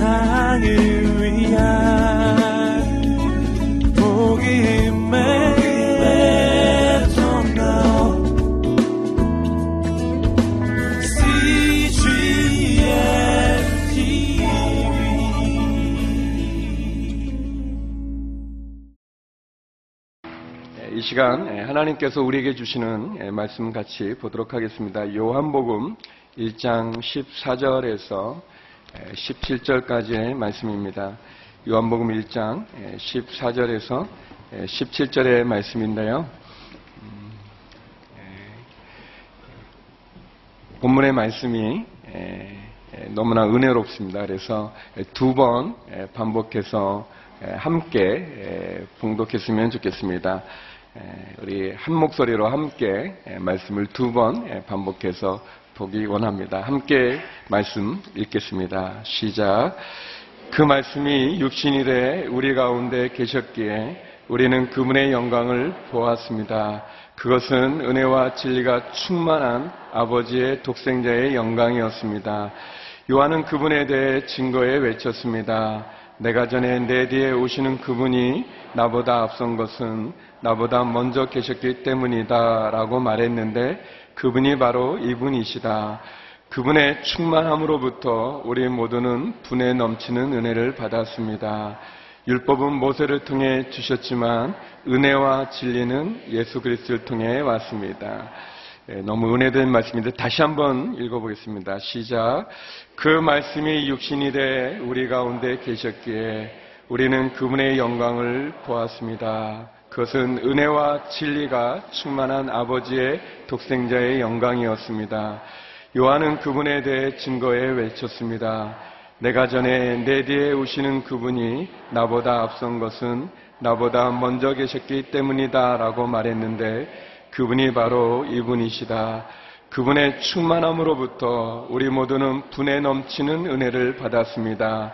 세상을 위한 복음의 이 시간 하나님께서 우리에게 주시는 말씀 같이 보도록 하겠습니다. 요한복음 1장 14절에서 17절까지의 말씀입니다. 요한복음 1장 14절에서 17절의 말씀인데요. 본문의 말씀이 너무나 은혜롭습니다. 그래서 두 번 반복해서 함께 봉독했으면 좋겠습니다. 우리 한 목소리로 함께 말씀을 두 번 반복해서 보기 원합니다. 함께 말씀 읽겠습니다. 시작. 그 말씀이 육신이 돼 우리 가운데 계셨기에 우리는 그분의 영광을 보았습니다. 그것은 은혜와 진리가 충만한 아버지의 독생자의 영광이었습니다. 요한은 그분에 대해 증거에 외쳤습니다. 내가 전에 내 뒤에 오시는 그분이 나보다 앞선 것은 나보다 먼저 계셨기 때문이다 라고 말했는데 그분이 바로 이분이시다. 그분의 충만함으로부터 우리 모두는 분에 넘치는 은혜를 받았습니다. 율법은 모세를 통해 주셨지만 은혜와 진리는 예수 그리스도를 통해 왔습니다. 예, 너무 은혜된 말씀인데 다시 한번 읽어보겠습니다. 시작. 그 말씀이 육신이 돼 우리 가운데 계셨기에 우리는 그분의 영광을 보았습니다. 그것은 은혜와 진리가 충만한 아버지의 독생자의 영광이었습니다. 요한은 그분에 대해 증거에 외쳤습니다. 내가 전에 내 뒤에 오시는 그분이 나보다 앞선 것은 나보다 먼저 계셨기 때문이다 라고 말했는데 그분이 바로 이분이시다. 그분의 충만함으로부터 우리 모두는 분에 넘치는 은혜를 받았습니다.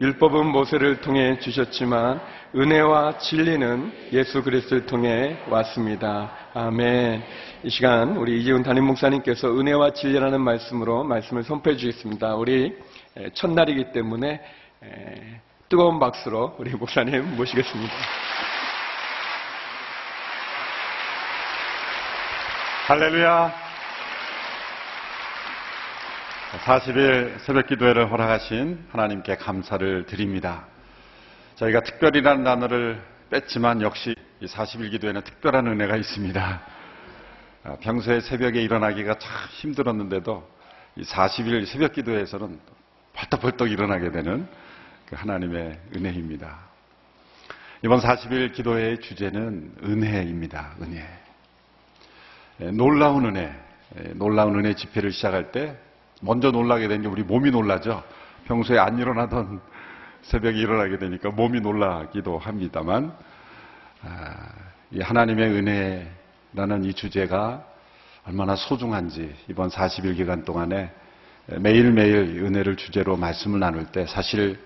율법은 모세를 통해 주셨지만 은혜와 진리는 예수 그리스도를 통해 왔습니다. 아멘. 이 시간 우리 이재훈 담임 목사님께서 은혜와 진리라는 말씀으로 말씀을 선포해 주겠습니다. 우리 첫날이기 때문에 뜨거운 박수로 우리 목사님 모시겠습니다. 할렐루야. 40일 새벽 기도회를 허락하신 하나님께 감사를 드립니다. 저희가 특별이라는 단어를 뺐지만 역시 40일 기도회는 특별한 은혜가 있습니다. 아, 평소에 새벽에 일어나기가 참 힘들었는데도 40일 새벽 기도회에서는 벌떡벌떡 일어나게 되는 그 하나님의 은혜입니다. 이번 40일 기도회의 주제는 은혜입니다. 은혜. 예, 놀라운 은혜, 예, 놀라운 은혜 집회를 시작할 때 먼저 놀라게 된게 우리 몸이 놀라죠. 평소에 안 일어나던 새벽에 일어나게 되니까 몸이 놀라기도 합니다만 아, 이 하나님의 은혜라는 이 주제가 얼마나 소중한지 이번 40일 기간 동안에 매일매일 은혜를 주제로 말씀을 나눌 때 사실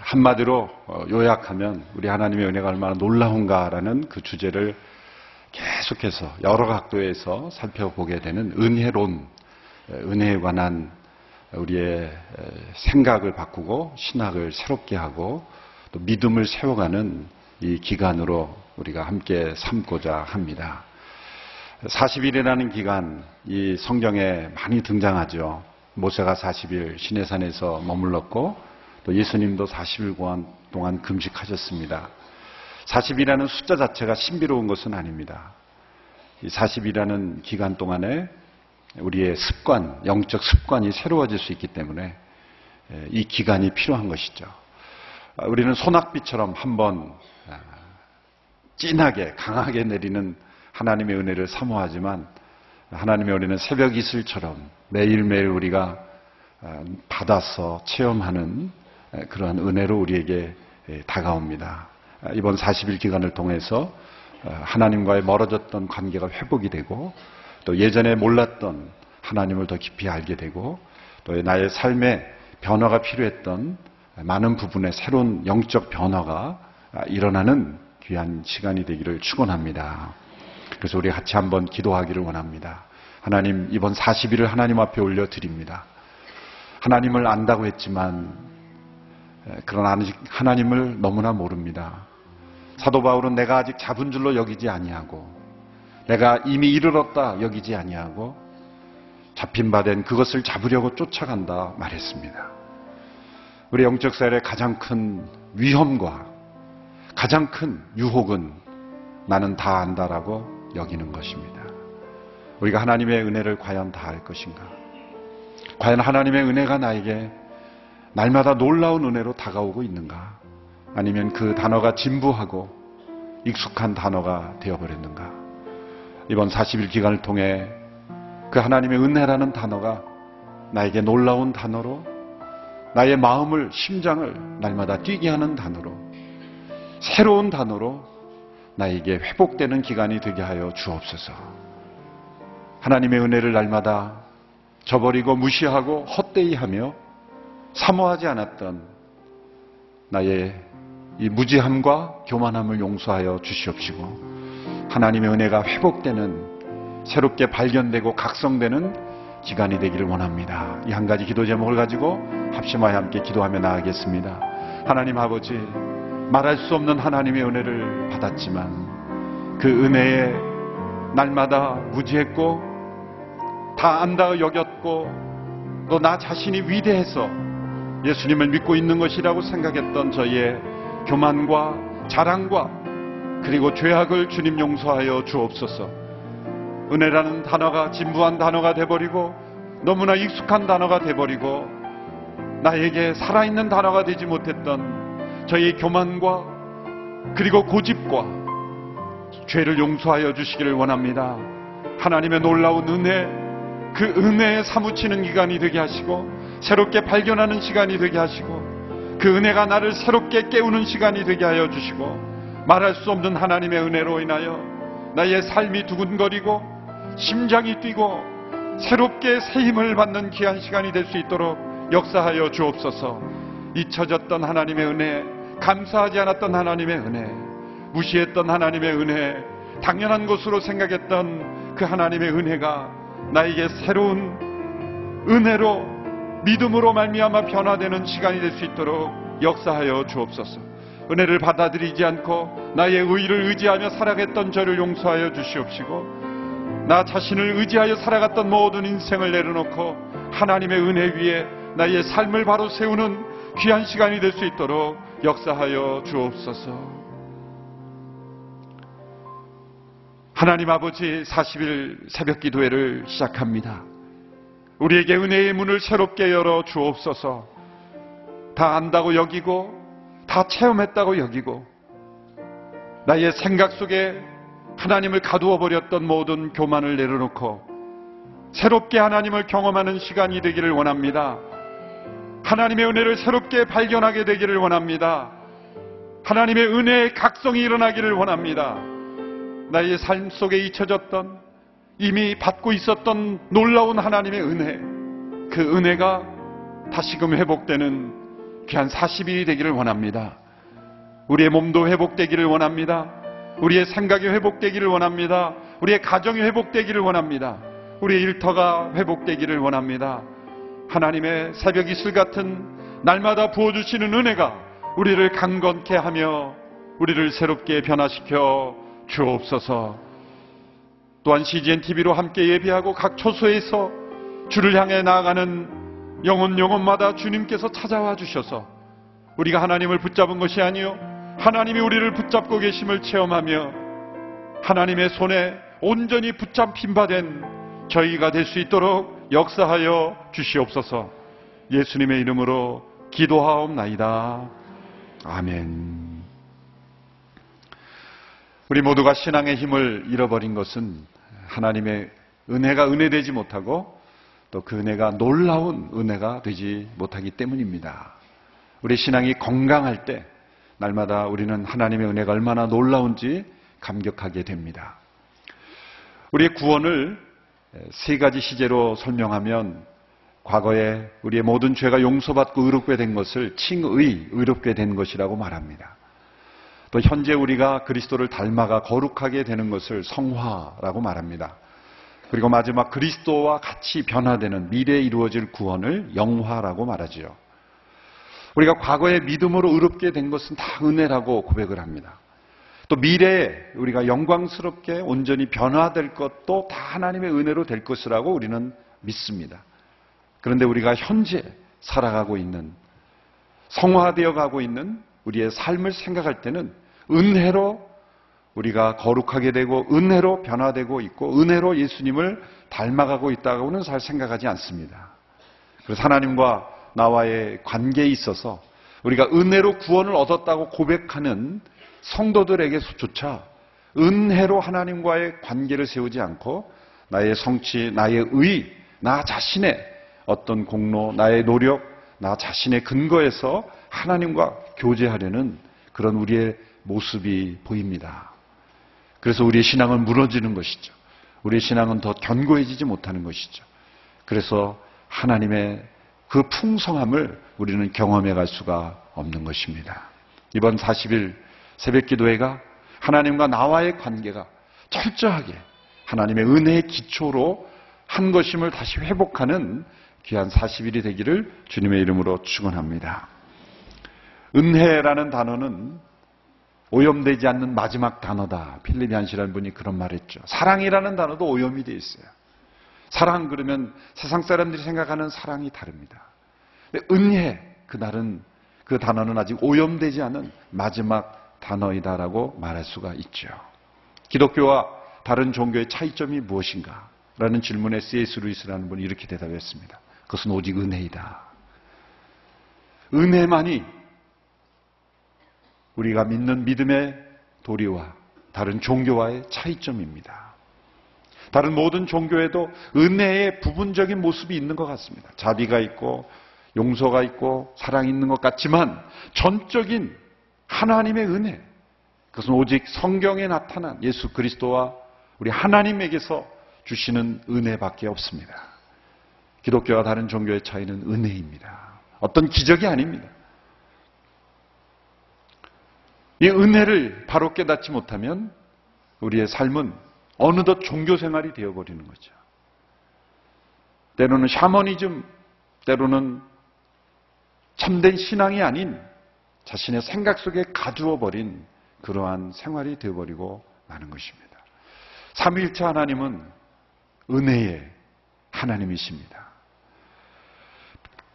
한마디로 어, 요약하면 우리 하나님의 은혜가 얼마나 놀라운가라는 그 주제를 계속해서 여러 각도에서 살펴보게 되는 은혜론, 은혜에 관한 우리의 생각을 바꾸고 신학을 새롭게 하고 또 믿음을 세워가는 이 기간으로 우리가 함께 삼고자 합니다. 40일이라는 기간, 이 성경에 많이 등장하죠. 모세가 40일 시내산에서 머물렀고 또 예수님도 40일 동안 금식하셨습니다. 40이라는 숫자 자체가 신비로운 것은 아닙니다. 이 40이라는 기간 동안에 우리의 습관, 영적 습관이 새로워질 수 있기 때문에 이 기간이 필요한 것이죠. 아, 우리는 소낙비처럼 한번 아, 진하게, 강하게 내리는 하나님의 은혜를 사모하지만 하나님의 은혜는 새벽 이슬처럼 매일매일 우리가 아, 받아서 체험하는 그러한 은혜로 우리에게 다가옵니다. 이번 40일 기간을 통해서 어, 하나님과의 멀어졌던 관계가 회복이 되고 또 예전에 몰랐던 하나님을 더 깊이 알게 되고 또 나의 삶에 변화가 필요했던 많은 부분에 새로운 영적 변화가 일어나는 귀한 시간이 되기를 축원합니다. 그래서 우리 같이 한번 기도하기를 원합니다. 하나님 이번 40일을 하나님 앞에 올려 드립니다. 하나님을 안다고 했지만 에, 그러나 아직 하나님을 너무나 모릅니다. 사도 바울은 내가 아직 잡은 줄로 여기지 아니하고 내가 이미 이르렀다 여기지 아니하고 잡힌 바 된 그것을 잡으려고 쫓아간다 말했습니다. 우리 영적 생활의 가장 큰 위험과 가장 큰 유혹은 나는 다 안다라고 여기는 것입니다. 우리가 하나님의 은혜를 과연 다 알 것인가? 과연 하나님의 은혜가 나에게 날마다 놀라운 은혜로 다가오고 있는가? 아니면 그 단어가 진부하고 익숙한 단어가 되어버렸는가? 이번 40일 기간을 통해 그 하나님의 은혜라는 단어가 나에게 놀라운 단어로 나의 마음을, 심장을 날마다 뛰게 하는 단어로 새로운 단어로 나에게 회복되는 기간이 되게 하여 주옵소서. 하나님의 은혜를 날마다 저버리고 무시하고 헛되이 하며 사모하지 않았던 나의 이 무지함과 교만함을 용서하여 주시옵시고 하나님의 은혜가 회복되는 새롭게 발견되고 각성되는 기간이 되기를 원합니다. 이 한 가지 기도 제목을 가지고 합심하여 함께 기도하며 나아가겠습니다. 하나님 아버지 말할 수 없는 하나님의 은혜를 받았지만 그 은혜에 날마다 무지했고 다 안다 여겼고 또 나 자신이 위대해서 예수님을 믿고 있는 것이라고 생각했던 저희의 교만과 자랑과 그리고 죄악을 주님 용서하여 주옵소서. 은혜라는 단어가 진부한 단어가 돼버리고 너무나 익숙한 단어가 돼버리고 나에게 살아있는 단어가 되지 못했던 저희의 교만과 그리고 고집과 죄를 용서하여 주시기를 원합니다. 하나님의 놀라운 은혜, 그 은혜에 사무치는 기간이 되게 하시고 새롭게 발견하는 시간이 되게 하시고 그 은혜가 나를 새롭게 깨우는 시간이 되게 하여 주시고 말할 수 없는 하나님의 은혜로 인하여 나의 삶이 두근거리고 심장이 뛰고 새롭게 새 힘을 받는 귀한 시간이 될 수 있도록 역사하여 주옵소서 잊혀졌던 하나님의 은혜 감사하지 않았던 하나님의 은혜 무시했던 하나님의 은혜 당연한 것으로 생각했던 그 하나님의 은혜가 나에게 새로운 은혜로 믿음으로 말미암아 변화되는 시간이 될 수 있도록 역사하여 주옵소서. 은혜를 받아들이지 않고 나의 의를 의지하며 살아갔던 저를 용서하여 주시옵시고 나 자신을 의지하여 살아갔던 모든 인생을 내려놓고 하나님의 은혜 위에 나의 삶을 바로 세우는 귀한 시간이 될 수 있도록 역사하여 주옵소서. 하나님 아버지 40일 새벽 기도회를 시작합니다. 우리에게 은혜의 문을 새롭게 열어 주옵소서. 다 안다고 여기고 다 체험했다고 여기고 나의 생각 속에 하나님을 가두어 버렸던 모든 교만을 내려놓고 새롭게 하나님을 경험하는 시간이 되기를 원합니다. 하나님의 은혜를 새롭게 발견하게 되기를 원합니다. 하나님의 은혜의 각성이 일어나기를 원합니다. 나의 삶 속에 잊혀졌던 이미 받고 있었던 놀라운 하나님의 은혜, 그 은혜가 다시금 회복되는 귀한 40일이 되기를 원합니다. 우리의 몸도 회복되기를 원합니다. 우리의 생각이 회복되기를 원합니다. 우리의 가정이 회복되기를 원합니다. 우리의 일터가 회복되기를 원합니다. 하나님의 새벽 이슬 같은 날마다 부어주시는 은혜가 우리를 강건케 하며 우리를 새롭게 변화시켜 주옵소서. 또한 CGN TV로 함께 예배하고 각 초소에서 주를 향해 나아가는 영혼 영혼마다 주님께서 찾아와 주셔서 우리가 하나님을 붙잡은 것이 아니요 하나님이 우리를 붙잡고 계심을 체험하며 하나님의 손에 온전히 붙잡힌 바 된 저희가 될 수 있도록 역사하여 주시옵소서. 예수님의 이름으로 기도하옵나이다. 아멘. 우리 모두가 신앙의 힘을 잃어버린 것은 하나님의 은혜가 은혜되지 못하고 또 그 은혜가 놀라운 은혜가 되지 못하기 때문입니다. 우리 신앙이 건강할 때 날마다 우리는 하나님의 은혜가 얼마나 놀라운지 감격하게 됩니다. 우리의 구원을 세 가지 시제로 설명하면 과거에 우리의 모든 죄가 용서받고 의롭게 된 것을 칭의, 의롭게 된 것이라고 말합니다. 또 현재 우리가 그리스도를 닮아가 거룩하게 되는 것을 성화라고 말합니다. 그리고 마지막 그리스도와 같이 변화되는 미래에 이루어질 구원을 영화라고 말하지요. 우리가 과거에 믿음으로 의롭게 된 것은 다 은혜라고 고백을 합니다. 또 미래에 우리가 영광스럽게 온전히 변화될 것도 다 하나님의 은혜로 될 것이라고 우리는 믿습니다. 그런데 우리가 현재 살아가고 있는 성화되어 가고 있는 우리의 삶을 생각할 때는 은혜로 우리가 거룩하게 되고 은혜로 변화되고 있고 은혜로 예수님을 닮아가고 있다고는 잘 생각하지 않습니다. 그래서 하나님과 나와의 관계에 있어서 우리가 은혜로 구원을 얻었다고 고백하는 성도들에게조차 은혜로 하나님과의 관계를 세우지 않고 나의 성취, 나의 의, 나 자신의 어떤 공로, 나의 노력, 나 자신의 근거에서 하나님과 교제하려는 그런 우리의 모습이 보입니다. 그래서 우리의 신앙은 무너지는 것이죠. 우리의 신앙은 더 견고해지지 못하는 것이죠. 그래서 하나님의 그 풍성함을 우리는 경험해 갈 수가 없는 것입니다. 이번 40일 새벽 기도회가 하나님과 나와의 관계가 철저하게 하나님의 은혜의 기초로 한 것임을 다시 회복하는 귀한 40일이 되기를 주님의 이름으로 축원합니다. 은혜라는 단어는 오염되지 않는 마지막 단어다. 필립 한시라는 분이 그런 말 했죠. 사랑이라는 단어도 오염이 되어 있어요. 사랑 그러면 세상 사람들이 생각하는 사랑이 다릅니다. 은혜 그날은 그 단어는 아직 오염되지 않은 마지막 단어이다라고 말할 수가 있죠. 기독교와 다른 종교의 차이점이 무엇인가? 라는 질문에 C.S. 루이스라는 분이 이렇게 대답했습니다. 그것은 오직 은혜이다. 은혜만이 우리가 믿는 믿음의 도리와 다른 종교와의 차이점입니다. 다른 모든 종교에도 은혜의 부분적인 모습이 있는 것 같습니다. 자비가 있고 용서가 있고 사랑이 있는 것 같지만 전적인 하나님의 은혜 그것은 오직 성경에 나타난 예수 그리스도와 우리 하나님에게서 주시는 은혜밖에 없습니다. 기독교와 다른 종교의 차이는 은혜입니다. 어떤 기적이 아닙니다. 이 은혜를 바로 깨닫지 못하면 우리의 삶은 어느덧 종교 생활이 되어버리는 거죠. 때로는 샤머니즘, 때로는 참된 신앙이 아닌 자신의 생각 속에 가두어 버린 그러한 생활이 되어버리고 마는 것입니다. 삼위일체 하나님은 은혜의 하나님이십니다.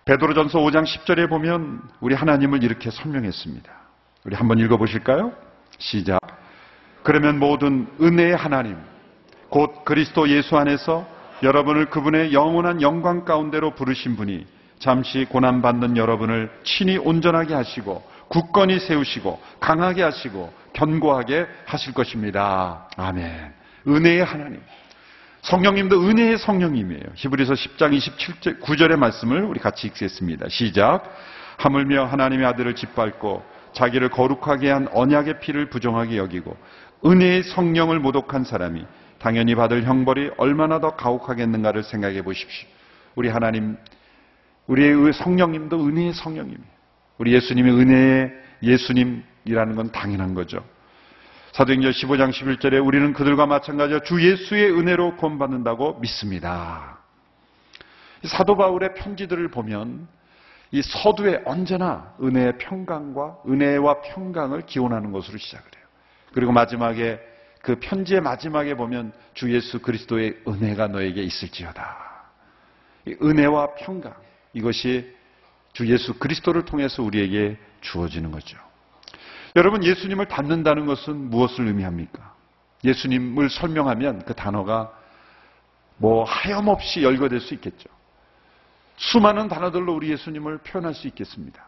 베드로전서 5장 10절에 보면 우리 하나님을 이렇게 설명했습니다. 우리 한번 읽어보실까요? 시작. 그러면 모든 은혜의 하나님, 곧 그리스도 예수 안에서 여러분을 그분의 영원한 영광 가운데로 부르신 분이 잠시 고난받는 여러분을 친히 온전하게 하시고 굳건히 세우시고 강하게 하시고 견고하게 하실 것입니다. 아멘. 은혜의 하나님. 성령님도 은혜의 성령님이에요. 히브리서 10장 27절 9절의 말씀을 우리 같이 읽겠습니다. 시작. 하물며 하나님의 아들을 짓밟고 자기를 거룩하게 한 언약의 피를 부정하게 여기고 은혜의 성령을 모독한 사람이 당연히 받을 형벌이 얼마나 더 가혹하겠는가를 생각해 보십시오. 우리 하나님, 우리의 성령님도 은혜의 성령님이에요. 우리 예수님의 은혜의 예수님이라는 건 당연한 거죠. 사도행전 15장 11절에 우리는 그들과 마찬가지로 주 예수의 은혜로 구원받는다고 믿습니다. 사도 바울의 편지들을 보면 이 서두에 언제나 은혜의 평강과 은혜와 평강을 기원하는 것으로 시작을 해요. 그리고 마지막에 그 편지의 마지막에 보면 주 예수 그리스도의 은혜가 너에게 있을지어다. 은혜와 평강 이것이 주 예수 그리스도를 통해서 우리에게 주어지는 거죠. 여러분 예수님을 닮는다는 것은 무엇을 의미합니까? 예수님을 설명하면 그 단어가 뭐 하염없이 열거될 수 있겠죠. 수많은 단어들로 우리 예수님을 표현할 수 있겠습니다.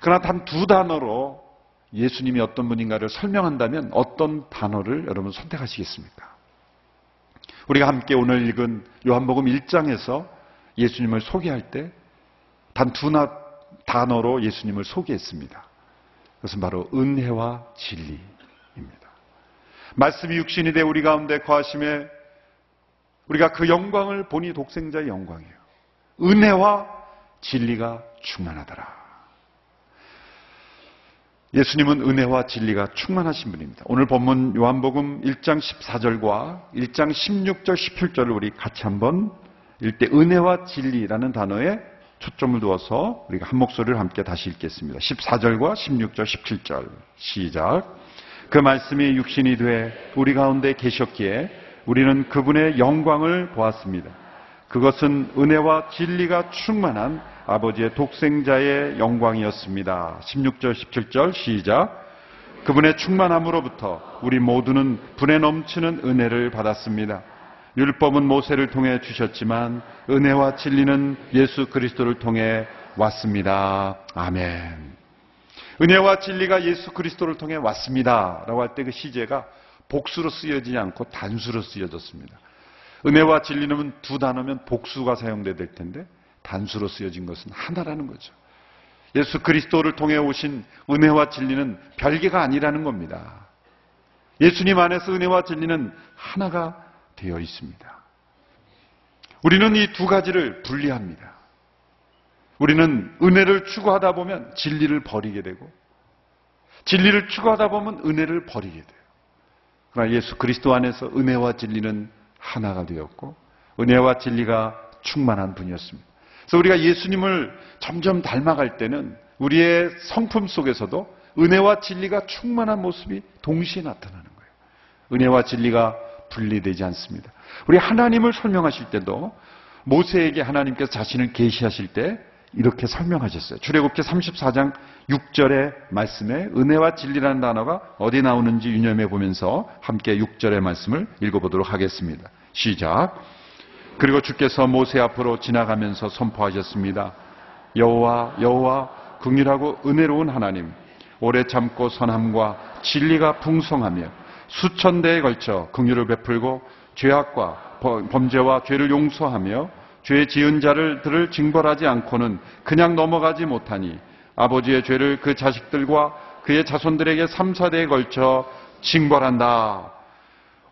그러나 단 두 단어로 예수님이 어떤 분인가를 설명한다면 어떤 단어를 여러분 선택하시겠습니까? 우리가 함께 오늘 읽은 요한복음 1장에서 예수님을 소개할 때 단 두 단어로 예수님을 소개했습니다. 그것은 바로 은혜와 진리입니다. 말씀이 육신이 돼 우리 가운데 거하심에 우리가 그 영광을 보니 독생자의 영광이에요. 은혜와 진리가 충만하더라. 예수님은 은혜와 진리가 충만하신 분입니다. 오늘 본문 요한복음 1장 14절과 1장 16절, 17절을 우리 같이 한번 읽을 때 은혜와 진리라는 단어에 초점을 두어서 우리가 한 목소리를 함께 다시 읽겠습니다. 14절과 16절, 17절 시작. 그 말씀이 육신이 돼 우리 가운데 계셨기에 우리는 그분의 영광을 보았습니다. 그것은 은혜와 진리가 충만한 아버지의 독생자의 영광이었습니다. 16절, 17절 시작. 그분의 충만함으로부터 우리 모두는 분에 넘치는 은혜를 받았습니다. 율법은 모세를 통해 주셨지만 은혜와 진리는 예수 그리스도를 통해 왔습니다. 아멘. 은혜와 진리가 예수 그리스도를 통해 왔습니다. 라고 할 때 그 시제가 복수로 쓰여지지 않고 단수로 쓰여졌습니다. 은혜와 진리는 두 단어면 복수가 사용돼야 될 텐데 단수로 쓰여진 것은 하나라는 거죠. 예수 그리스도를 통해 오신 은혜와 진리는 별개가 아니라는 겁니다. 예수님 안에서 은혜와 진리는 하나가 되어 있습니다. 우리는 이 두 가지를 분리합니다. 우리는 은혜를 추구하다 보면 진리를 버리게 되고 진리를 추구하다 보면 은혜를 버리게 돼요. 그러나 예수 그리스도 안에서 은혜와 진리는 하나가 되었고 은혜와 진리가 충만한 분이었습니다. 그래서 우리가 예수님을 점점 닮아갈 때는 우리의 성품 속에서도 은혜와 진리가 충만한 모습이 동시에 나타나는 거예요. 은혜와 진리가 분리되지 않습니다. 우리 하나님을 설명하실 때도 모세에게 하나님께서 자신을 계시하실 때 이렇게 설명하셨어요. 출애굽기 34장 6절의 말씀에 은혜와 진리라는 단어가 어디 나오는지 유념해 보면서 함께 6절의 말씀을 읽어보도록 하겠습니다. 시작. 그리고 주께서 모세 앞으로 지나가면서 선포하셨습니다. 여호와 여호와 긍휼하고 은혜로운 하나님 오래 참고 선함과 진리가 풍성하며 수천 대에 걸쳐 긍휼을 베풀고 죄악과 범죄와 죄를 용서하며 죄 지은 자를 들을 징벌하지 않고는 그냥 넘어가지 못하니 아버지의 죄를 그 자식들과 그의 자손들에게 3, 4대에 걸쳐 징벌한다.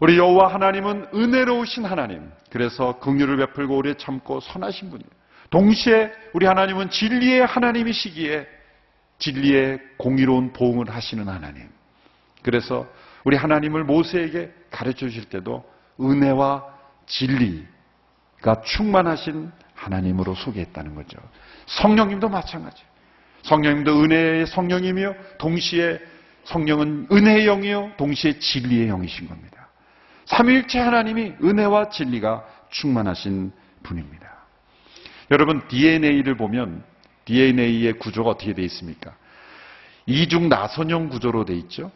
우리 여호와 하나님은 은혜로우신 하나님. 그래서 긍휼을 베풀고 오래 참고 선하신 분이에요. 동시에 우리 하나님은 진리의 하나님이시기에 진리의 공의로운 보응을 하시는 하나님. 그래서 우리 하나님을 모세에게 가르쳐 주실 때도 은혜와 진리 가 충만하신 하나님으로 소개했다는 거죠. 성령님도 마찬가지. 성령님도 은혜의 성령이며 동시에 성령은 은혜의 영이요 동시에 진리의 영이신 겁니다. 삼일체 하나님이 은혜와 진리가 충만하신 분입니다. 여러분 DNA를 보면 DNA의 구조가 어떻게 되어 있습니까? 이중 나선형 구조로 되어 있죠.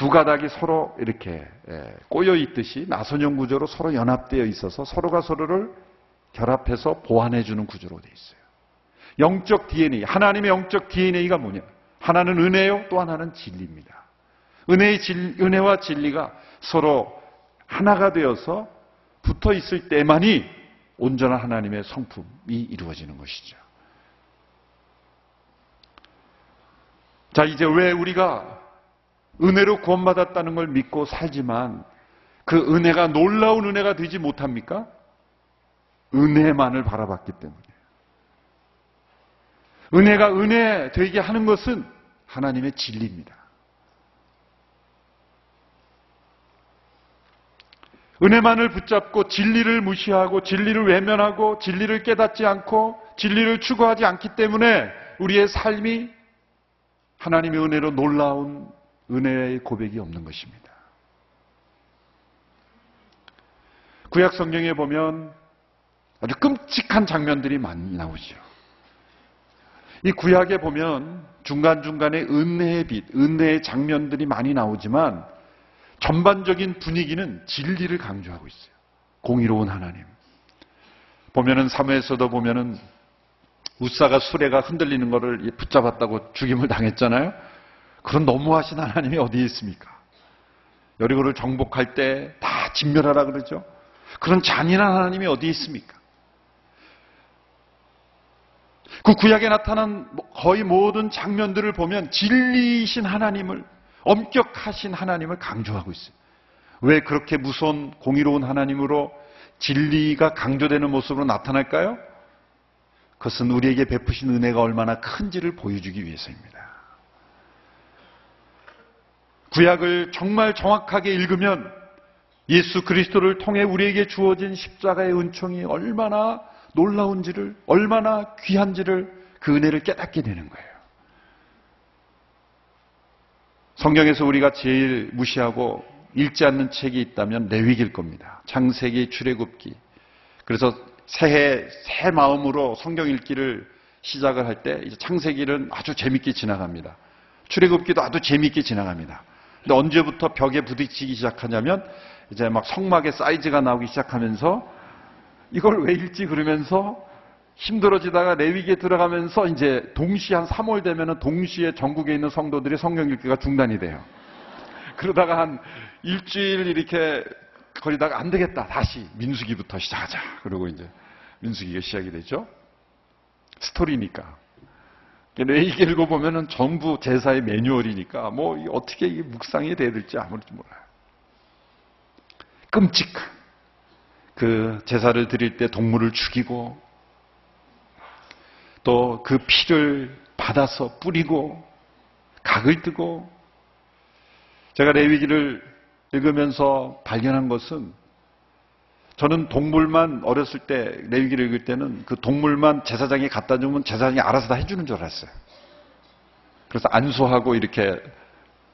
두 가닥이 서로 이렇게 예, 꼬여 있듯이 나선형 구조로 서로 연합되어 있어서 서로가 서로를 결합해서 보완해 주는 구조로 되어 있어요. 영적 DNA, 하나님의 영적 DNA가 뭐냐? 하나는 은혜요, 또 하나는 진리입니다. 은혜의 진, 은혜와 진리가 서로 하나가 되어서 붙어 있을 때만이 온전한 하나님의 성품이 이루어지는 것이죠. 자, 이제 왜 우리가 은혜로 구원받았다는 걸 믿고 살지만 그 은혜가 놀라운 은혜가 되지 못합니까? 은혜만을 바라봤기 때문에. 은혜가 은혜 되게 하는 것은 하나님의 진리입니다. 은혜만을 붙잡고 진리를 무시하고 진리를 외면하고 진리를 깨닫지 않고 진리를 추구하지 않기 때문에 우리의 삶이 하나님의 은혜로 놀라운 은혜의 고백이 없는 것입니다. 구약 성경에 보면 아주 끔찍한 장면들이 많이 나오죠. 이 구약에 보면 중간중간에 은혜의 빛, 은혜의 장면들이 많이 나오지만 전반적인 분위기는 진리를 강조하고 있어요. 공의로운 하나님. 보면은 사무에서도 보면은 우사가 수레가 흔들리는 것을 붙잡았다고 죽임을 당했잖아요. 그런 너무하신 하나님이 어디에 있습니까? 여리고를 정복할 때 다 진멸하라 그러죠. 그런 잔인한 하나님이 어디에 있습니까? 그 구약에 나타난 거의 모든 장면들을 보면 진리이신 하나님을 엄격하신 하나님을 강조하고 있어요. 왜 그렇게 무서운 공의로운 하나님으로 진리가 강조되는 모습으로 나타날까요? 그것은 우리에게 베푸신 은혜가 얼마나 큰지를 보여주기 위해서입니다. 구약을 정말 정확하게 읽으면 예수 그리스도를 통해 우리에게 주어진 십자가의 은총이 얼마나 놀라운지를 얼마나 귀한지를 그 은혜를 깨닫게 되는 거예요. 성경에서 우리가 제일 무시하고 읽지 않는 책이 있다면 레위기일 겁니다. 창세기, 출애굽기. 그래서 새해 새 마음으로 성경 읽기를 시작을 할 때 이제 창세기는 아주 재밌게 지나갑니다. 출애굽기도 아주 재밌게 지나갑니다. 근데 언제부터 벽에 부딪히기 시작하냐면 이제 막 성막의 사이즈가 나오기 시작하면서 이걸 왜 읽지 그러면서 힘들어지다가 레위기에 들어가면서 이제 동시에 한 3월 되면은 동시에 전국에 있는 성도들이 성경 읽기가 중단이 돼요. 그러다가 한 일주일 이렇게 거리다가 안 되겠다. 다시 민수기부터 시작하자. 그러고 이제 민수기가 시작이 되죠. 스토리니까. 레위기 읽어보면은 전부 제사의 매뉴얼이니까 뭐 이게 어떻게 이 묵상이 돼야 될지 아무렇지 몰라요. 끔찍한 그 제사를 드릴 때 동물을 죽이고 또 그 피를 받아서 뿌리고 각을 뜨고 제가 레위기를 읽으면서 발견한 것은 저는 동물만 어렸을 때 레위기를 읽을 때는 그 동물만 제사장이 갖다 주면 제사장이 알아서 다 해주는 줄 알았어요. 그래서 안수하고 이렇게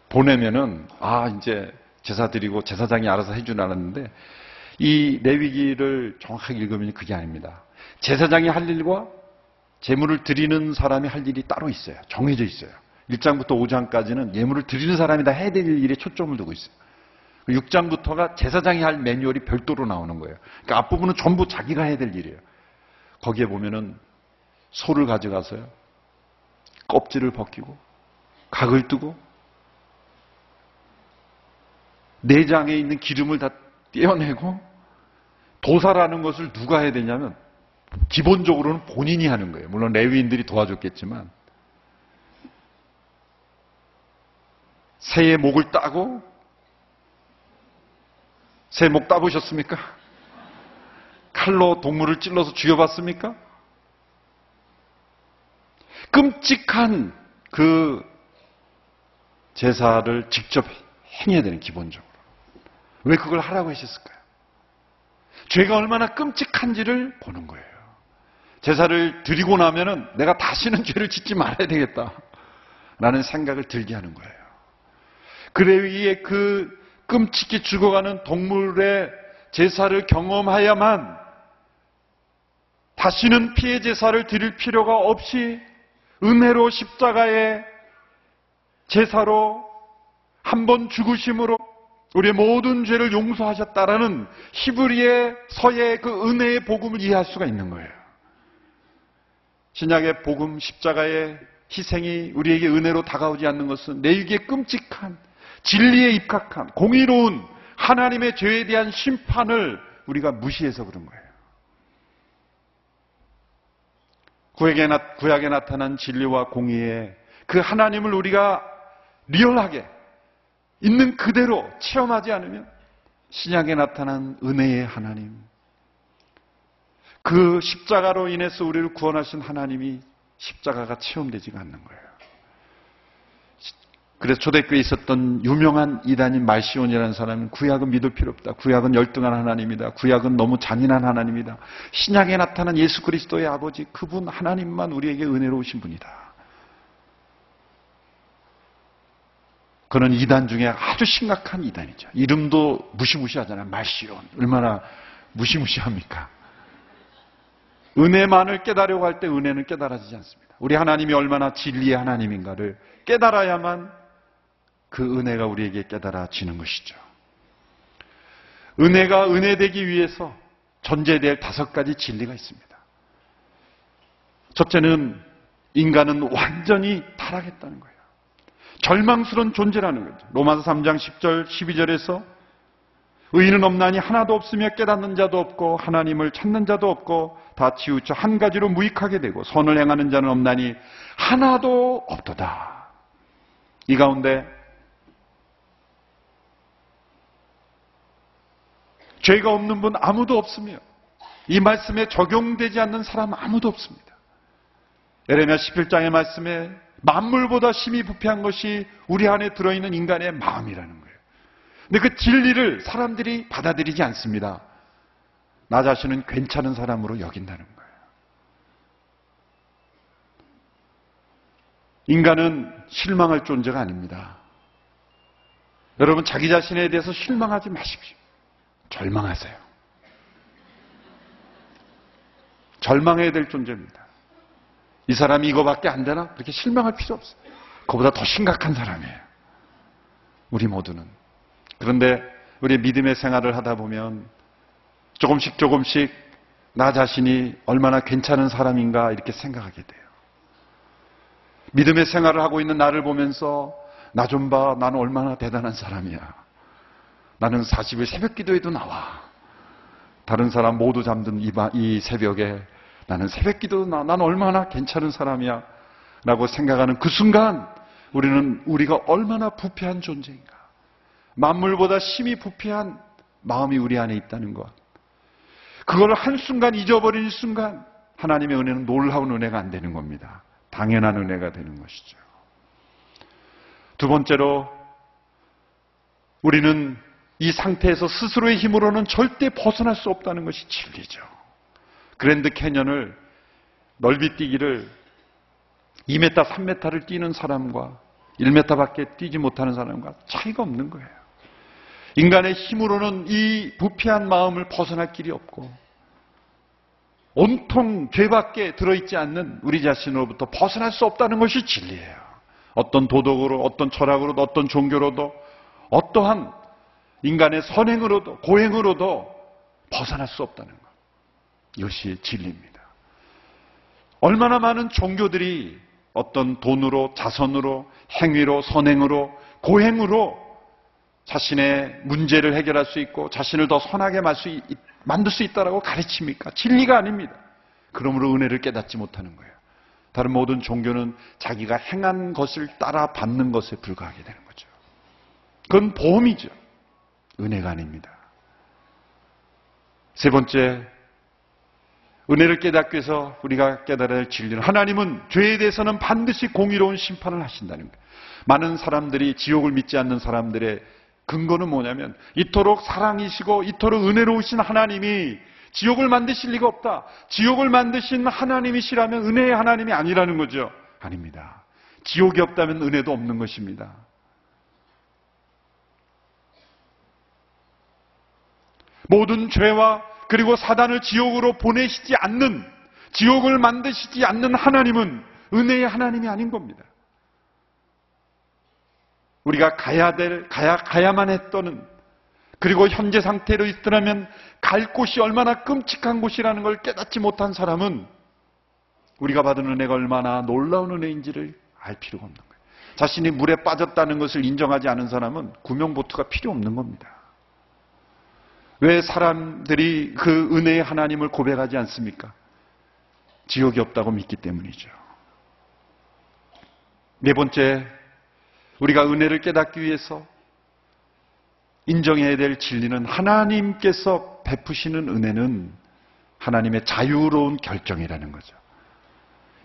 보내면은 아 이제 제사 드리고 제사장이 알아서 해주는 알았는데 이 레위기를 정확하게 읽으면 그게 아닙니다. 제사장이 할 일과 제물을 드리는 사람이 할 일이 따로 있어요. 정해져 있어요. 1장부터 5장까지는 예물을 드리는 사람이 다 해야 될 일에 초점을 두고 있어요. 6장부터가 제사장이 할 매뉴얼이 별도로 나오는 거예요. 그러니까 앞부분은 전부 자기가 해야 될 일이에요. 거기에 보면은 소를 가져가서요. 껍질을 벗기고 각을 뜨고 내장에 있는 기름을 다 떼어내고 도사라는 것을 누가 해야 되냐면 기본적으로는 본인이 하는 거예요. 물론 레위인들이 도와줬겠지만 새의 목을 따고 새목 따보셨습니까? 칼로 동물을 찔러서 죽여봤습니까? 끔찍한 그 제사를 직접 행해야 되는 기본적으로. 왜 그걸 하라고 하셨을까요? 죄가 얼마나 끔찍한지를 보는 거예요. 제사를 드리고 나면은 내가 다시는 죄를 짓지 말아야 되겠다. 라는 생각을 들게 하는 거예요. 그래 위에 그 끔찍히 죽어가는 동물의 제사를 경험하야만 다시는 피해 제사를 드릴 필요가 없이 은혜로 십자가의 제사로 한 번 죽으심으로 우리의 모든 죄를 용서하셨다라는 히브리의 서의 그 은혜의 복음을 이해할 수가 있는 거예요. 신약의 복음 십자가의 희생이 우리에게 은혜로 다가오지 않는 것은 내 위기에 끔찍한 진리에 입각한 공의로운 하나님의 죄에 대한 심판을 우리가 무시해서 그런 거예요. 구약에, 나, 구약에 나타난 진리와 공의의 그 하나님을 우리가 리얼하게 있는 그대로 체험하지 않으면 신약에 나타난 은혜의 하나님, 그 십자가로 인해서 우리를 구원하신 하나님이 십자가가 체험되지가 않는 거예요. 그래서 초대교회에 있었던 유명한 이단인 말시온이라는 사람은 구약은 믿을 필요 없다. 구약은 열등한 하나님이다. 구약은 너무 잔인한 하나님이다. 신약에 나타난 예수 그리스도의 아버지 그분 하나님만 우리에게 은혜로우신 분이다. 그는 이단 중에 아주 심각한 이단이죠. 이름도 무시무시하잖아요. 말시온. 얼마나 무시무시합니까? 은혜만을 깨달으려고 할 때 은혜는 깨달아지지 않습니다. 우리 하나님이 얼마나 진리의 하나님인가를 깨달아야만 그 은혜가 우리에게 깨달아지는 것이죠. 은혜가 은혜되기 위해서 전제될 다섯 가지 진리가 있습니다. 첫째는 인간은 완전히 타락했다는 거예요. 절망스러운 존재라는 거죠. 로마서 3장 10절, 12절에서 의인은 없나니 하나도 없으며 깨닫는 자도 없고 하나님을 찾는 자도 없고 다 치우쳐 한 가지로 무익하게 되고 선을 행하는 자는 없나니 하나도 없도다. 이 가운데 죄가 없는 분 아무도 없으며 이 말씀에 적용되지 않는 사람 아무도 없습니다. 예레미야 11장의 말씀에 만물보다 심히 부패한 것이 우리 안에 들어있는 인간의 마음이라는 거예요. 근데 그 진리를 사람들이 받아들이지 않습니다. 나 자신은 괜찮은 사람으로 여긴다는 거예요. 인간은 실망할 존재가 아닙니다. 여러분, 자기 자신에 대해서 실망하지 마십시오. 절망하세요. 절망해야 될 존재입니다. 이 사람이 이거밖에 안 되나? 그렇게 실망할 필요 없어요. 그보다 더 심각한 사람이에요. 우리 모두는. 그런데 우리 믿음의 생활을 하다 보면 조금씩 조금씩 나 자신이 얼마나 괜찮은 사람인가 이렇게 생각하게 돼요. 믿음의 생활을 하고 있는 나를 보면서 나 좀 봐. 나는 얼마나 대단한 사람이야. 나는 40일 새벽 기도에도 나와. 다른 사람 모두 잠든 이, 바- 이 새벽에 나는 새벽 기도도 나. 나는 얼마나 괜찮은 사람이야. 라고 생각하는 그 순간 우리는 우리가 얼마나 부패한 존재인가. 만물보다 심히 부패한 마음이 우리 안에 있다는 것. 그걸 한순간 잊어버린 순간 하나님의 은혜는 놀라운 은혜가 안 되는 겁니다. 당연한 은혜가 되는 것이죠. 두 번째로 우리는 이 상태에서 스스로의 힘으로는 절대 벗어날 수 없다는 것이 진리죠. 그랜드 캐년을 넓이 뛰기를 2m, 3m를 뛰는 사람과 1m밖에 뛰지 못하는 사람과 차이가 없는 거예요. 인간의 힘으로는 이 부패한 마음을 벗어날 길이 없고 온통 죄밖에 들어있지 않는 우리 자신으로부터 벗어날 수 없다는 것이 진리예요. 어떤 도덕으로, 어떤 철학으로도, 어떤 종교로도, 어떠한 인간의 선행으로도, 고행으로도 벗어날 수 없다는 것. 이것이 진리입니다. 얼마나 많은 종교들이 어떤 돈으로, 자선으로, 행위로, 선행으로, 고행으로 자신의 문제를 해결할 수 있고 자신을 더 선하게 만들 수 있다라고 가르칩니까? 진리가 아닙니다. 그러므로 은혜를 깨닫지 못하는 거예요. 다른 모든 종교는 자기가 행한 것을 따라 받는 것에 불과하게 되는 거죠. 그건 보험이죠. 은혜가 아닙니다. 세 번째, 은혜를 깨닫기 위해서 우리가 깨달아야 할 진리는 하나님은 죄에 대해서는 반드시 공의로운 심판을 하신다는 거예요. 많은 사람들이 지옥을 믿지 않는 사람들의 근거는 뭐냐면 이토록 사랑이시고 이토록 은혜로우신 하나님이 지옥을 만드실 리가 없다. 지옥을 만드신 하나님이시라면 은혜의 하나님이 아니라는 거죠. 아닙니다. 지옥이 없다면 은혜도 없는 것입니다. 모든 죄와 그리고 사단을 지옥으로 보내시지 않는 지옥을 만드시지 않는 하나님은 은혜의 하나님이 아닌 겁니다. 우리가 가야 될, 가야, 가야만 했던, 그리고 현재 상태로 있더라면 갈 곳이 얼마나 끔찍한 곳이라는 걸 깨닫지 못한 사람은 우리가 받은 은혜가 얼마나 놀라운 은혜인지를 알 필요가 없는 거예요. 자신이 물에 빠졌다는 것을 인정하지 않은 사람은 구명보트가 필요 없는 겁니다. 왜 사람들이 그 은혜의 하나님을 고백하지 않습니까? 지옥이 없다고 믿기 때문이죠. 네 번째, 우리가 은혜를 깨닫기 위해서 인정해야 될 진리는 하나님께서 베푸시는 은혜는 하나님의 자유로운 결정이라는 거죠.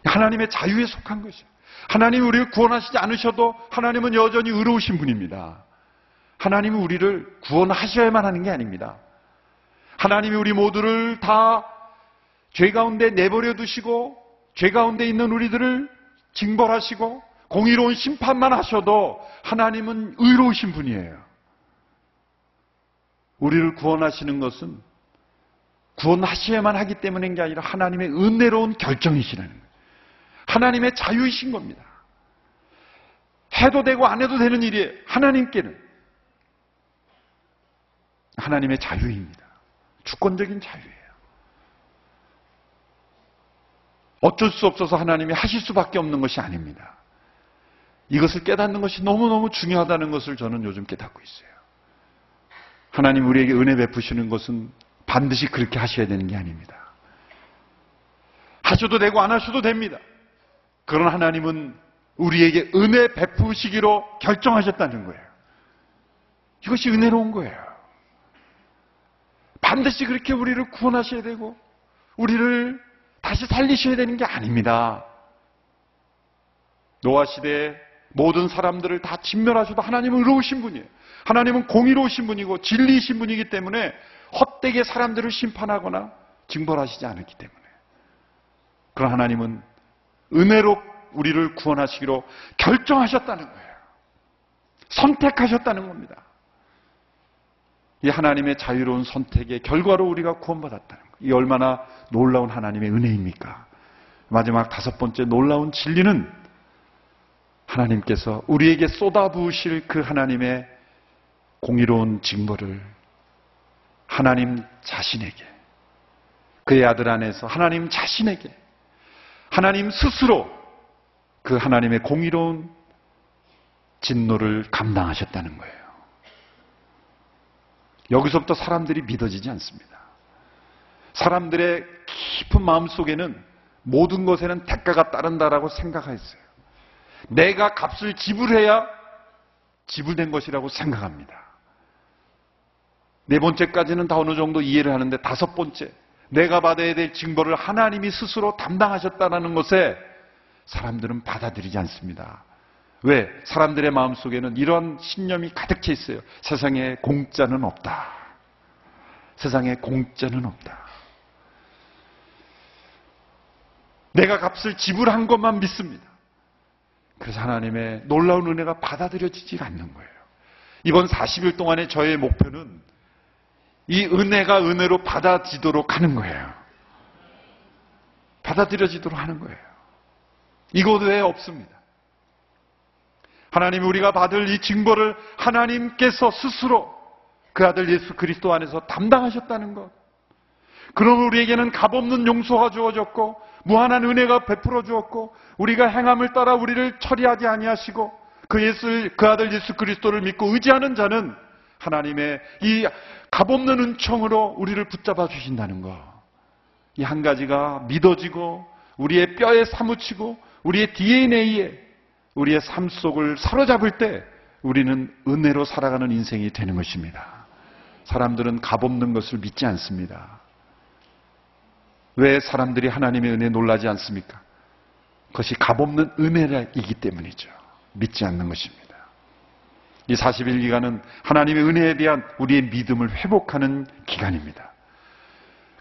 하나님의 자유에 속한 것이죠. 하나님이 우리를 구원하시지 않으셔도 하나님은 여전히 의로우신 분입니다. 하나님이 우리를 구원하셔야만 하는 게 아닙니다. 하나님이 우리 모두를 다 죄 가운데 내버려 두시고 죄 가운데 있는 우리들을 징벌하시고 공의로운 심판만 하셔도 하나님은 의로우신 분이에요. 우리를 구원하시는 것은 구원하셔야만 하기 때문인 게 아니라 하나님의 은혜로운 결정이시라는 거예요. 하나님의 자유이신 겁니다. 해도 되고 안 해도 되는 일이에요. 하나님께는. 하나님의 자유입니다. 주권적인 자유예요. 어쩔 수 없어서 하나님이 하실 수밖에 없는 것이 아닙니다. 이것을 깨닫는 것이 너무너무 중요하다는 것을 저는 요즘 깨닫고 있어요. 하나님 우리에게 은혜 베푸시는 것은 반드시 그렇게 하셔야 되는 게 아닙니다. 하셔도 되고 안 하셔도 됩니다. 그런 하나님은 우리에게 은혜 베푸시기로 결정하셨다는 거예요. 이것이 은혜로운 거예요. 반드시 그렇게 우리를 구원하셔야 되고, 우리를 다시 살리셔야 되는 게 아닙니다. 노아 시대에 모든 사람들을 다 진멸하셔도 하나님은 의로우신 분이에요. 하나님은 공의로우신 분이고 진리이신 분이기 때문에 헛되게 사람들을 심판하거나 징벌하시지 않았기 때문에. 그런 하나님은 은혜로 우리를 구원하시기로 결정하셨다는 거예요. 선택하셨다는 겁니다. 이 하나님의 자유로운 선택의 결과로 우리가 구원받았다는 거예요. 이 얼마나 놀라운 하나님의 은혜입니까? 마지막 다섯 번째 놀라운 진리는 하나님께서 우리에게 쏟아부으실 그 하나님의 공의로운 징벌을 하나님 자신에게 그의 아들 안에서 하나님 자신에게 하나님 스스로 그 하나님의 공의로운 진노를 감당하셨다는 거예요. 여기서부터 사람들이 믿어지지 않습니다. 사람들의 깊은 마음 속에는 모든 것에는 대가가 따른다라고 생각했어요. 내가 값을 지불해야 지불된 것이라고 생각합니다. 네 번째까지는 다 어느 정도 이해를 하는데 다섯 번째, 내가 받아야 될 징벌을 하나님이 스스로 담당하셨다는 것에 사람들은 받아들이지 않습니다. 왜? 사람들의 마음 속에는 이런 신념이 가득 차 있어요. 세상에 공짜는 없다. 세상에 공짜는 없다. 내가 값을 지불한 것만 믿습니다. 그래서 하나님의 놀라운 은혜가 받아들여지지 않는 거예요. 이번 40일 동안의 저의 목표는 이 은혜가 은혜로 받아지도록 하는 거예요. 받아들여지도록 하는 거예요. 이것 외에 없습니다. 하나님 우리가 받을 이 징벌을 하나님께서 스스로 그 아들 예수 그리스도 안에서 담당하셨다는 것. 그럼 우리에게는 값없는 용서가 주어졌고 무한한 은혜가 베풀어 주었고 우리가 행함을 따라 우리를 처리하지 아니하시고 그 예수 그 아들 예수 그리스도를 믿고 의지하는 자는 하나님의 이 값없는 은총으로 우리를 붙잡아 주신다는 것. 이 한 가지가 믿어지고 우리의 뼈에 사무치고 우리의 DNA에 우리의 삶 속을 사로잡을 때 우리는 은혜로 살아가는 인생이 되는 것입니다. 사람들은 값없는 것을 믿지 않습니다. 왜 사람들이 하나님의 은혜에 놀라지 않습니까? 그것이 값없는 은혜이기 때문이죠. 믿지 않는 것입니다. 이 40일 기간은 하나님의 은혜에 대한 우리의 믿음을 회복하는 기간입니다.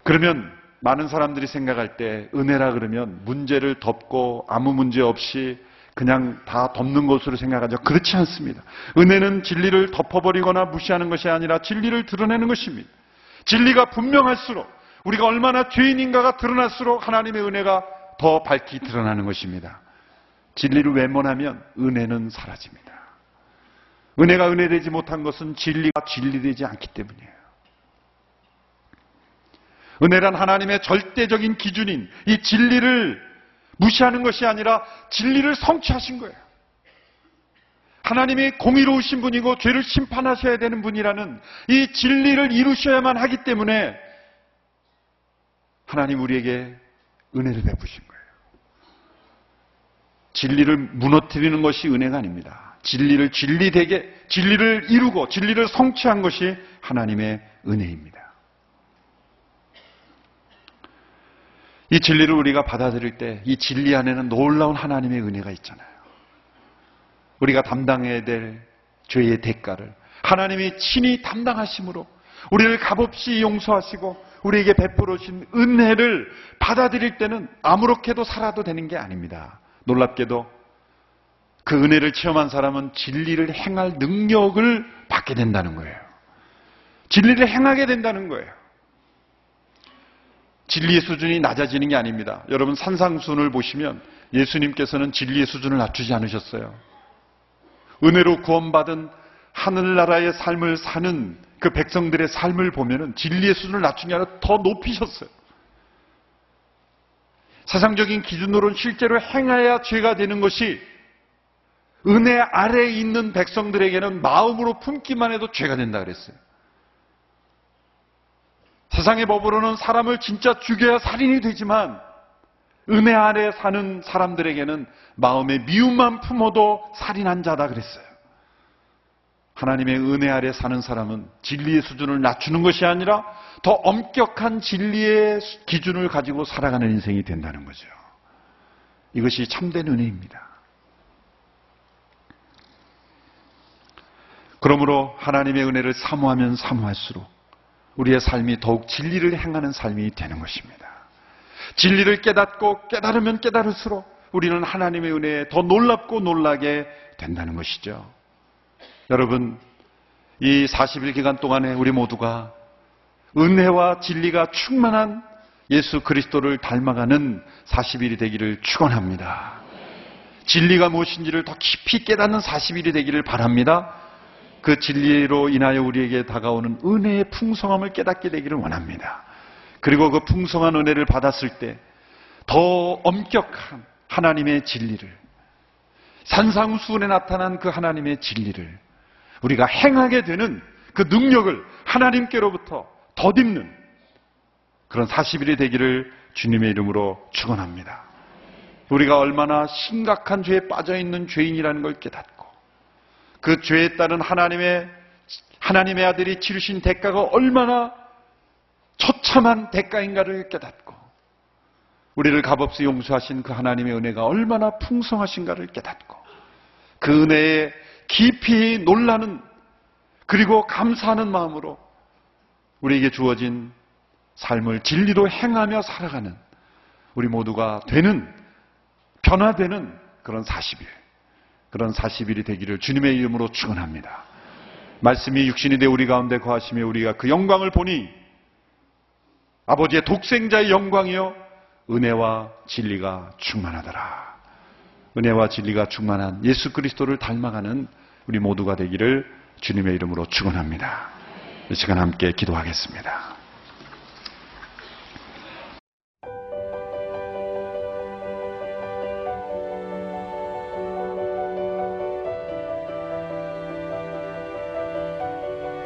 그러면 많은 사람들이 생각할 때 은혜라 그러면 문제를 덮고 아무 문제 없이 그냥 다 덮는 것으로 생각하죠. 그렇지 않습니다. 은혜는 진리를 덮어버리거나 무시하는 것이 아니라 진리를 드러내는 것입니다. 진리가 분명할수록 우리가 얼마나 죄인인가가 드러날수록 하나님의 은혜가 더 밝히 드러나는 것입니다. 진리를 외면하면 은혜는 사라집니다. 은혜가 은혜되지 못한 것은 진리가 진리되지 않기 때문이에요. 은혜란 하나님의 절대적인 기준인 이 진리를 무시하는 것이 아니라 진리를 성취하신 거예요. 하나님이 공의로우신 분이고 죄를 심판하셔야 되는 분이라는 이 진리를 이루셔야만 하기 때문에 하나님 우리에게 은혜를 베푸신 거예요. 진리를 무너뜨리는 것이 은혜가 아닙니다. 진리를 진리되게, 진리를 이루고 진리를 성취한 것이 하나님의 은혜입니다. 이 진리를 우리가 받아들일 때 이 진리 안에는 놀라운 하나님의 은혜가 있잖아요. 우리가 담당해야 될 죄의 대가를 하나님이 친히 담당하심으로 우리를 값없이 용서하시고 우리에게 베풀어 주신 은혜를 받아들일 때는 아무렇게도 살아도 되는 게 아닙니다. 놀랍게도 그 은혜를 체험한 사람은 진리를 행할 능력을 받게 된다는 거예요. 진리를 행하게 된다는 거예요. 진리의 수준이 낮아지는 게 아닙니다. 여러분 산상순을 보시면 예수님께서는 진리의 수준을 낮추지 않으셨어요. 은혜로 구원받은 하늘나라의 삶을 사는 그 백성들의 삶을 보면은 진리의 수준을 낮춘 게 아니라 더 높이셨어요. 세상적인 기준으로는 실제로 행해야 죄가 되는 것이 은혜 아래에 있는 백성들에게는 마음으로 품기만 해도 죄가 된다 그랬어요. 세상의 법으로는 사람을 진짜 죽여야 살인이 되지만 은혜 아래 사는 사람들에게는 마음의 미움만 품어도 살인한 자다 그랬어요. 하나님의 은혜 아래 사는 사람은 진리의 수준을 낮추는 것이 아니라 더 엄격한 진리의 기준을 가지고 살아가는 인생이 된다는 거죠. 이것이 참된 은혜입니다. 그러므로 하나님의 은혜를 사모하면 사모할수록 우리의 삶이 더욱 진리를 행하는 삶이 되는 것입니다. 진리를 깨닫고 깨달으면 깨달을수록 우리는 하나님의 은혜에 더 놀랍고 놀라게 된다는 것이죠. 여러분, 이 40일 기간 동안에 우리 모두가 은혜와 진리가 충만한 예수 그리스도를 닮아가는 40일이 되기를 축원합니다. 진리가 무엇인지를 더 깊이 깨닫는 40일이 되기를 바랍니다. 그 진리로 인하여 우리에게 다가오는 은혜의 풍성함을 깨닫게 되기를 원합니다. 그리고 그 풍성한 은혜를 받았을 때 더 엄격한 하나님의 진리를 산상수훈에 나타난 그 하나님의 진리를 우리가 행하게 되는 그 능력을 하나님께로부터 덧입는 그런 40일이 되기를 주님의 이름으로 축원합니다. 우리가 얼마나 심각한 죄에 빠져 있는 죄인이라는 걸 깨닫고 그 죄에 따른 하나님의 하나님의 아들이 치르신 대가가 얼마나 처참한 대가인가를 깨닫고 우리를 값없이 용서하신 그 하나님의 은혜가 얼마나 풍성하신가를 깨닫고 그 은혜에 깊이 놀라는 그리고 감사하는 마음으로 우리에게 주어진 삶을 진리로 행하며 살아가는 우리 모두가 되는 변화되는 그런 40일 그런 40일이 되기를 주님의 이름으로 축원합니다. 말씀이 육신이 되 우리 가운데 거하시며 우리가 그 영광을 보니 아버지의 독생자의 영광이요 은혜와 진리가 충만하더라. 은혜와 진리가 충만한 예수 그리스도를 닮아가는 우리 모두가 되기를 주님의 이름으로 축원합니다. 이 시간 함께 기도하겠습니다.